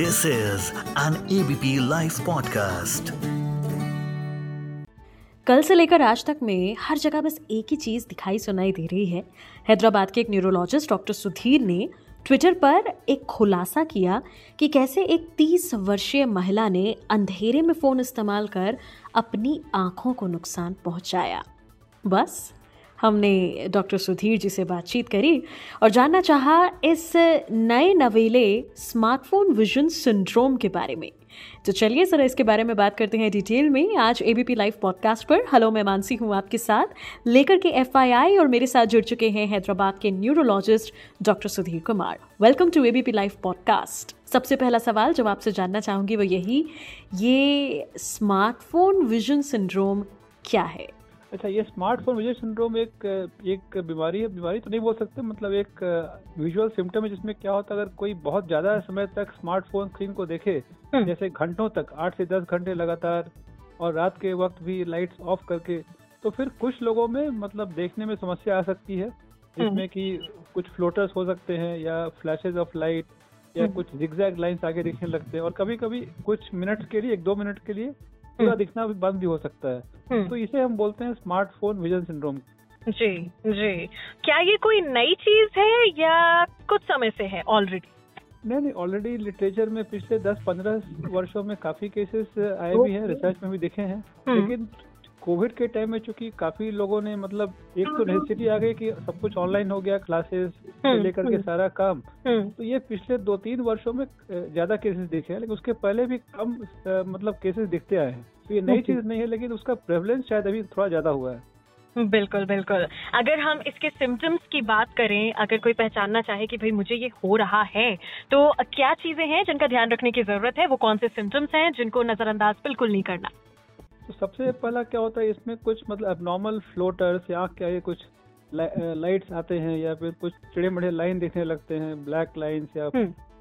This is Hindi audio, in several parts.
This is an ABP live podcast कल से लेकर आज तक में हर जगह बस एक ही चीज़ दिखाई सुनाई दे रही है। हैदराबाद के एक न्यूरोलॉजिस्ट डॉक्टर सुधीर ने ट्विटर पर एक खुलासा किया कि कैसे एक 30 वर्षीय महिला ने अंधेरे में फ़ोन इस्तेमाल कर अपनी आँखों को नुकसान पहुँचाया। बस हमने डॉक्टर सुधीर जी से बातचीत करी और जानना चाहा इस नए नवेले स्मार्टफ़ोन विजन सिंड्रोम के बारे में। तो चलिए सर इसके बारे में बात करते हैं डिटेल में। आज एबीपी लाइव पॉडकास्ट पर हेलो, मैं मानसी हूँ आपके साथ। लेकर के एफआईआई और मेरे साथ जुड़ चुके हैं हैदराबाद के neurologist doctor Sudhir Kumar. Welcome to ABP live podcast सबसे पहला सवाल जो आपसे जानना चाहूँगी वो यही, ये स्मार्टफ़ोन विजन सिंड्रोम क्या है? अच्छा ये स्मार्टफ़ोन विजय सिंड्रोम एक एक बीमारी है बीमारी तो नहीं बोल सकते मतलब एक विजुअल सिम्टम है जिसमें क्या होता है अगर कोई बहुत ज़्यादा समय तक स्मार्टफ़ोन स्क्रीन को देखे हम्म। जैसे घंटों तक आठ से दस घंटे लगातार और रात के वक्त भी लाइट्स ऑफ़ करके तो फिर कुछ लोगों में मतलब देखने में समस्या आ सकती है जिसमें हम्म। कि कुछ फ्लोटर्स हो सकते हैं या फ्लैशेज ऑफ़ लाइट या हम्म। कुछ जिगजैग लाइंस आगे दिखने लगते हैं और कभी कभी कुछ मिनट्स के लिए एक दो मिनट के लिए पूरा दिखना भी बंद भी हो सकता है। हम्म। तो इसे हम बोलते हैं स्मार्टफ़ोन विजन सिंड्रोम। जी जी। क्या ये कोई नई चीज़ है या कुछ समय से है ऑलरेडी नहीं नहीं ऑलरेडी लिटरेचर में पिछले 10-15 वर्षों में काफ़ी केसेस आए भी हैं रिसर्च में भी दिखे हैं। हम्म। लेकिन कोविड के टाइम में चूँकि काफ़ी लोगों ने मतलब एक तो नेसेसिटी आ गई कि सब कुछ ऑनलाइन हो गया क्लासेस हम्म, लेकर के सारा काम। तो ये पिछले दो तीन वर्षों में ज़्यादा केसेस दिखे हैं लेकिन उसके पहले भी कम मतलब केसेस दिखते आए हैं। तो ये नई चीज़ नहीं है लेकिन उसका प्रेवलेंस शायद अभी थोड़ा ज़्यादा हुआ है। बिल्कुल बिल्कुल। अगर हम इसके सिम्टम्स की बात करें अगर कोई पहचानना चाहे कि भाई मुझे ये हो रहा है तो क्या चीज़ें हैं जिनका ध्यान रखने की ज़रूरत है? वो कौन से सिम्टम्स हैं जिनको नजरअंदाज बिल्कुल नहीं करना? तो सबसे पहला क्या होता है, इसमें कुछ मतलब एबनॉर्मल फ्लोटर्स या क्या ये कुछ लाइट्स आते हैं या फिर कुछ चिड़े मड़े लाइन दिखने लगते हैं ब्लैक लाइन्स या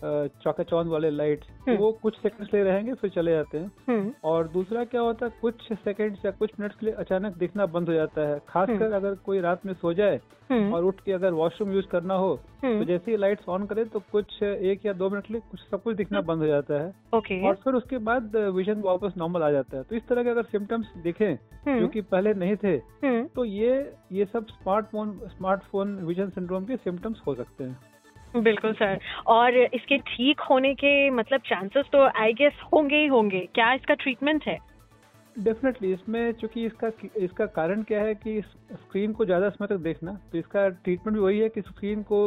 हम्म। चौका चौंद वाले लाइट तो वो कुछ सेकंड्स ले रहेंगे फिर चले जाते हैं। हम्म। और दूसरा क्या होता है कुछ सेकंड्स या कुछ मिनट्स के लिए अचानक दिखना बंद हो जाता है। खासकर हम्म। अगर कोई रात में सो जाए और उठ के अगर वॉशरूम यूज़ करना हो तो जैसे ही लाइट्स ऑन करे तो कुछ एक या दो मिनट के लिए कुछ सब कुछ दिखना बंद हो जाता है। ओके। और फिर उसके बाद विजन वापस नॉर्मल आ जाता है। तो इस तरह के अगर सिम्टम्स दिखे जो कि पहले नहीं थे तो ये ये सब स्मार्टफ़ोन स्मार्टफ़ोन विजन सिंड्रोम के सिम्टम्स हो सकते हैं। बिल्कुल सर और इसके ठीक होने के मतलब चांसेस तो आई गेस होंगे ही होंगे क्या इसका ट्रीटमेंट है डेफिनेटली इसमें चूँकि इसका इसका कारण क्या है कि स्क्रीन को ज़्यादा समय तक देखना तो इसका ट्रीटमेंट भी वही है कि स्क्रीन को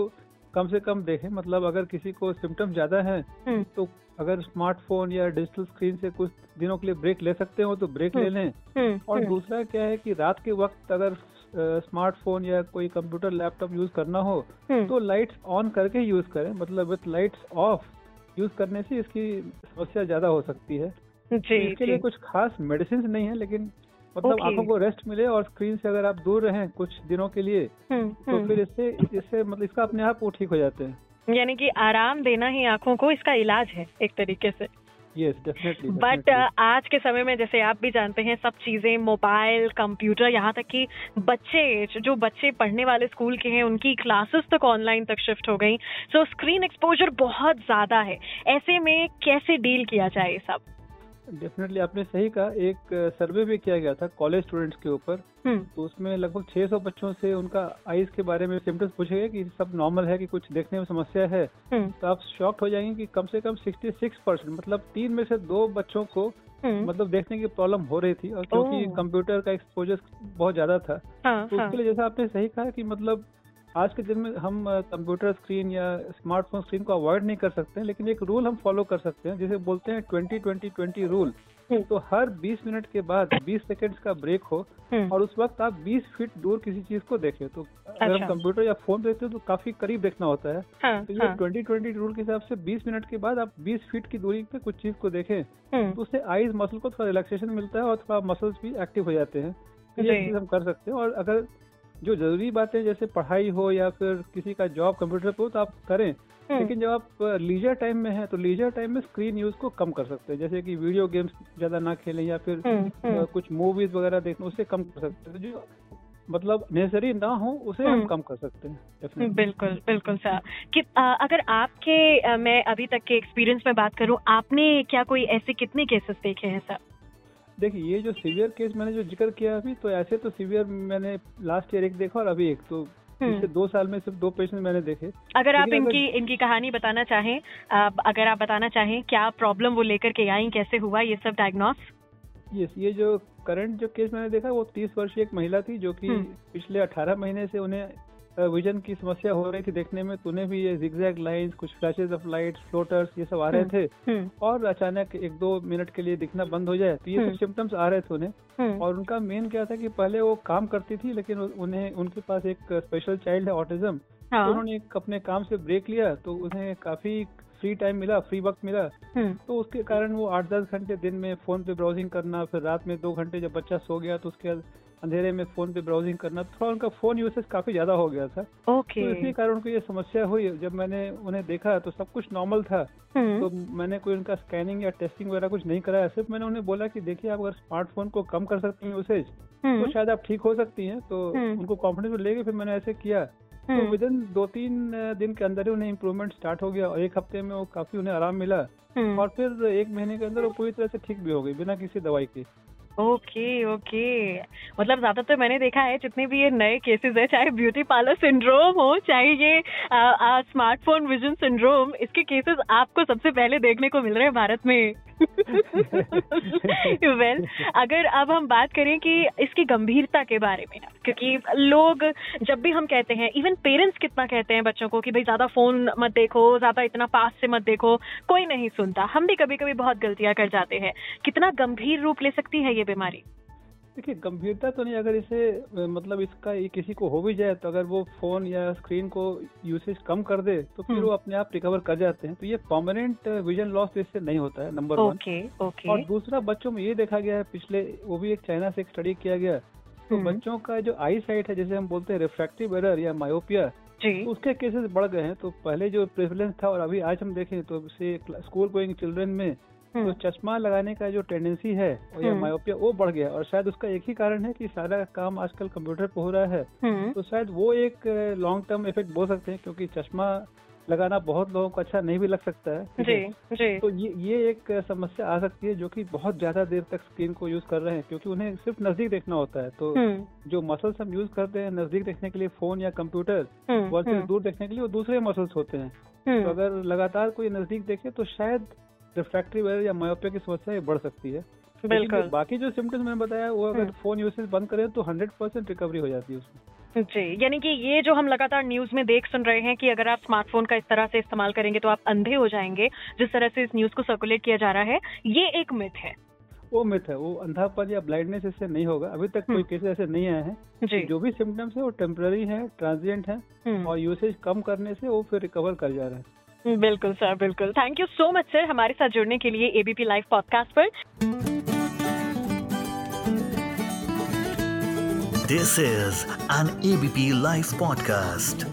कम से कम देखें मतलब अगर किसी को सिम्टम ज़्यादा है हम्म। तो अगर स्मार्टफ़ोन या डिजिटल स्क्रीन से कुछ दिनों के लिए ब्रेक ले सकते हो तो ब्रेक ले हम्म। लें हम्म। और दूसरा क्या है कि रात के वक्त अगर स्मार्टफ़ोन या कोई कंप्यूटर लैपटॉप यूज़ करना हो हम्म। तो लाइट्स ऑन करके यूज़ करें। मतलब विथ लाइट्स ऑफ़ यूज़ करने से इसकी समस्या ज़्यादा हो सकती है। जी, इसके लिए कुछ खास मेडिसिन नहीं है लेकिन मतलब आँखों को रेस्ट मिले और स्क्रीन से अगर आप दूर रहें कुछ दिनों के लिए हम्म, तो हम्म। फिर इससे इससे मतलब इसका अपने आप वो ठीक हो जाते हैं। यानी कि आराम देना ही आँखों को इसका इलाज है एक तरीके से। डेफिनेटली बट आज के समय में जैसे आप भी जानते हैं सब चीज़ें मोबाइल कंप्यूटर यहाँ तक कि बच्चे जो बच्चे पढ़ने वाले स्कूल के हैं उनकी क्लासेस तक ऑनलाइन तक शिफ्ट हो गई। सो स्क्रीन एक्सपोजर बहुत ज़्यादा है। ऐसे में कैसे डील किया जाए सब? डेफिनेटली आपने सही कहा एक सर्वे भी किया गया था कॉलेज स्टूडेंट्स के ऊपर हम्म। तो उसमें लगभग 600 बच्चों से उनका आईज के बारे में सिम्टम्स पूछे गए कि सब नॉर्मल है कि कुछ देखने में समस्या है हम्म। तो आप शॉक्ट हो जाएँगे कि कम से कम 66 परसेंट मतलब तीन में से दो बच्चों को हम्म। मतलब देखने की प्रॉब्लम हो रही थी और क्योंकि कंप्यूटर का एक्सपोजर बहुत ज़्यादा था हाँ, तो उसके हाँ। लिए जैसा आपने सही कहा कि मतलब आज के दिन में हम कंप्यूटर स्क्रीन या स्मार्टफ़ोन स्क्रीन को अवॉइड नहीं कर सकते हैं लेकिन एक रूल हम फॉलो कर सकते हैं जिसे बोलते हैं ट्वेंटी ट्वेंटी ट्वेंटी रूल तो हर 20 मिनट के बाद 20 सेकंड्स का ब्रेक हो हम्म। और उस वक्त आप 20 फीट दूर किसी चीज़ को देखें तो अगर हम कंप्यूटर अच्छा। या फ़ोन देखते हैं तो काफ़ी करीब देखना होता है हाँ, तो ये ट्वेंटी ट्वेंटी रूल के हिसाब से 20 मिनट के बाद आप 20 फीट की दूरी पे कुछ चीज़ को देखें हम्म। तो उससे आईज मसल को थोड़ा रिलैक्सेशन मिलता है और थोड़ा मसल्स भी एक्टिव हो जाते हैं तो ये चीज़ हम कर सकते हैं और अगर जो ज़रूरी बातें जैसे पढ़ाई हो या फिर किसी का जॉब कंप्यूटर पे हो तो आप करें हम्म। लेकिन जब आप लीजर टाइम में है तो लीजर टाइम में स्क्रीन यूज़ को कम कर सकते हैं जैसे कि वीडियो गेम्स ज़्यादा ना खेलें या फिर हम्म, हम्म। कुछ मूवीज़ वगैरह देखना उससे कम कर सकते हैं तो जो मतलब नेसेसरी ना हो उसे हम। कम कर सकते हैं बिल्कुल बिल्कुल सर कि आ, अगर आपके आ, मैं अभी तक के एक्सपीरियंस में बात करूँ आपने क्या कोई ऐसे कितने केसेस देखे हैं सर देखिए ये जो सीवियर केस मैंने जो ज़िक्र किया अभी तो ऐसे तो सीवियर मैंने लास्ट ईयर एक देखा और अभी एक तो हम्म। पिछले दो साल में सिर्फ़ दो पेशेंट मैंने देखे अगर आप इनकी अगर... इनकी कहानी बताना चाहें अगर आप बताना चाहें क्या प्रॉब्लम वो लेकर के आई कैसे हुआ ये सब डायग्नोस यस ये जो करंट जो केस मैंने देखा वो तीस वर्षीय एक महिला थी जो कि हम्म। पिछले अठारह महीने से उन्हें विजन की समस्या हो रही थी देखने में। तूने भी ये जिगजैग लाइंस कुछ फ्लैशेस ऑफ़ लाइट फ्लोटर्स ये सब आ रहे हम्म, थे। हम्म। और अचानक एक दो मिनट के लिए दिखना बंद हो जाए तो ये सब सिम्टम्स आ रहे थे उन्हें। और उनका मेन क्या था कि पहले वो काम करती थी लेकिन उन्हें उनके पास एक स्पेशल चाइल्ड है ऑटिज्म हाँ। तो उन्होंने अपने काम से ब्रेक लिया तो उन्हें काफ़ी फ्री टाइम मिला फ्री वक्त मिला हम्म। तो उसके कारण वो आठ दस घंटे दिन में फ़ोन पे ब्राउजिंग करना फिर रात में दो घंटे जब बच्चा सो गया तो उसके बाद अंधेरे में फ़ोन पे ब्राउजिंग करना थोड़ा उनका फ़ोन यूसेज काफ़ी ज़्यादा हो गया था। ओके तो इसी कारण उनको ये समस्या हुई। जब मैंने उन्हें देखा तो सब कुछ नॉर्मल था। हम्म। तो मैंने कोई उनका स्कैनिंग या टेस्टिंग वगैरह कुछ नहीं कराया। सिर्फ़ मैंने उन्हें बोला कि देखिए आप अगर स्मार्टफ़ोन को कम कर सकती हैं यूसेज तो हम्म। शायद आप ठीक हो सकती हैं। तो उनको कॉन्फिडेंस लेके फिर मैंने ऐसे किया। तो विद इन दो तीन दिन के अंदर ही उन्हें इम्प्रूवमेंट स्टार्ट हो गया और एक हफ़्ते में वो काफ़ी उन्हें आराम मिला। हम्म। और फिर एक महीने के अंदर वो पूरी तरह से ठीक भी हो गई बिना किसी दवाई के। Okay okay. मतलब ज़्यादातर मैंने देखा है जितने भी ये नए केसेस है चाहे ब्यूटी पार्लर सिंड्रोम हो चाहे ये स्मार्टफ़ोन विजन सिंड्रोम इसके केसेस आपको सबसे पहले देखने को मिल रहे हैं भारत में। वेल well, अगर अब हम बात करें कि इसकी गंभीरता के बारे में क्योंकि लोग जब भी हम कहते हैं इवन पेरेंट्स कितना कहते हैं बच्चों को कि भाई ज़्यादा फ़ोन मत देखो ज़्यादा इतना पास से मत देखो कोई नहीं सुनता। हम भी कभी कभी बहुत गलतियाँ कर जाते हैं। कितना गंभीर रूप ले सकती है ये बीमारी? देखिए गंभीरता तो नहीं अगर इसे मतलब इसका ये किसी को हो भी जाए तो अगर वो फ़ोन या स्क्रीन को यूसेज कम कर दे तो फिर हम्म। वो अपने आप रिकवर कर जाते हैं। तो ये परमानेंट विजन लॉस इससे नहीं होता है नंबर वन ओके और दूसरा बच्चों में ये देखा गया है पिछले वो भी एक चाइना से एक स्टडी किया गया। तो हम्म। बच्चों का जो आई साइट है जैसे हम बोलते हैं रिफ्रैक्टिव एरर या मायोपिया तो उसके केसेस बढ़ गए हैं। तो पहले जो प्रेफरेंस था और अभी आज हम देखें तो स्कूल गोइंग चिल्ड्रन में तो हम्म। चश्मा लगाने का जो टेंडेंसी है या मायोपिया हम्म। वो बढ़ गया और शायद उसका एक ही कारण है कि सारा काम आजकल कंप्यूटर पर हो रहा है। हम्म। तो शायद वो एक लॉन्ग टर्म इफ़ेक्ट बोल सकते हैं क्योंकि चश्मा लगाना बहुत लोगों को अच्छा नहीं भी लग सकता है जी जी। तो ये ये एक समस्या आ सकती है जो कि बहुत ज़्यादा देर तक स्क्रीन को यूज़ कर रहे हैं क्योंकि उन्हें सिर्फ़ नज़दीक देखना होता है। तो जो मसल्स हम यूज़ करते हैं नज़दीक देखने के लिए फ़ोन या कंप्यूटर वर्सेस दूर देखने के लिए वो दूसरे मसल्स होते हैं। तो अगर लगातार कोई नज़दीक देखे तो शायद रिफ्रैक्टरी वायर या मायोपिया की समस्या बढ़ सकती है। बिल्कुल। बाकी जो सिम्टम्स मैंने बताया वो अगर फ़ोन हम्म। यूसेज बंद करें तो हंड्रेड परसेंट रिकवरी हो जाती है उसमें। जी यानी कि ये जो हम लगातार न्यूज़ में देख सुन रहे हैं कि अगर आप स्मार्टफ़ोन का इस तरह से इस्तेमाल करेंगे तो आप अंधे हो जाएँगे जिस तरह से इस न्यूज़ को सर्कुलेट किया जा रहा है ये एक मिथ है। वो मिथ है वो अंधापन या ब्लाइंडनेस इससे नहीं होगा। अभी तक कोई केसेस हम्म। ऐसे नहीं आए हैं जो। भी सिम्टम्स है वो टेम्पररी है ट्रांजिएंट है। और यूसेज कम करने से वो फिर रिकवर कर जा रहा है। बिल्कुल, सर, बिल्कुल। Thank you so much sir हमारे साथ जुड़ने के लिए एबीपी लाइव पॉडकास्ट पर। This is an ABP live podcast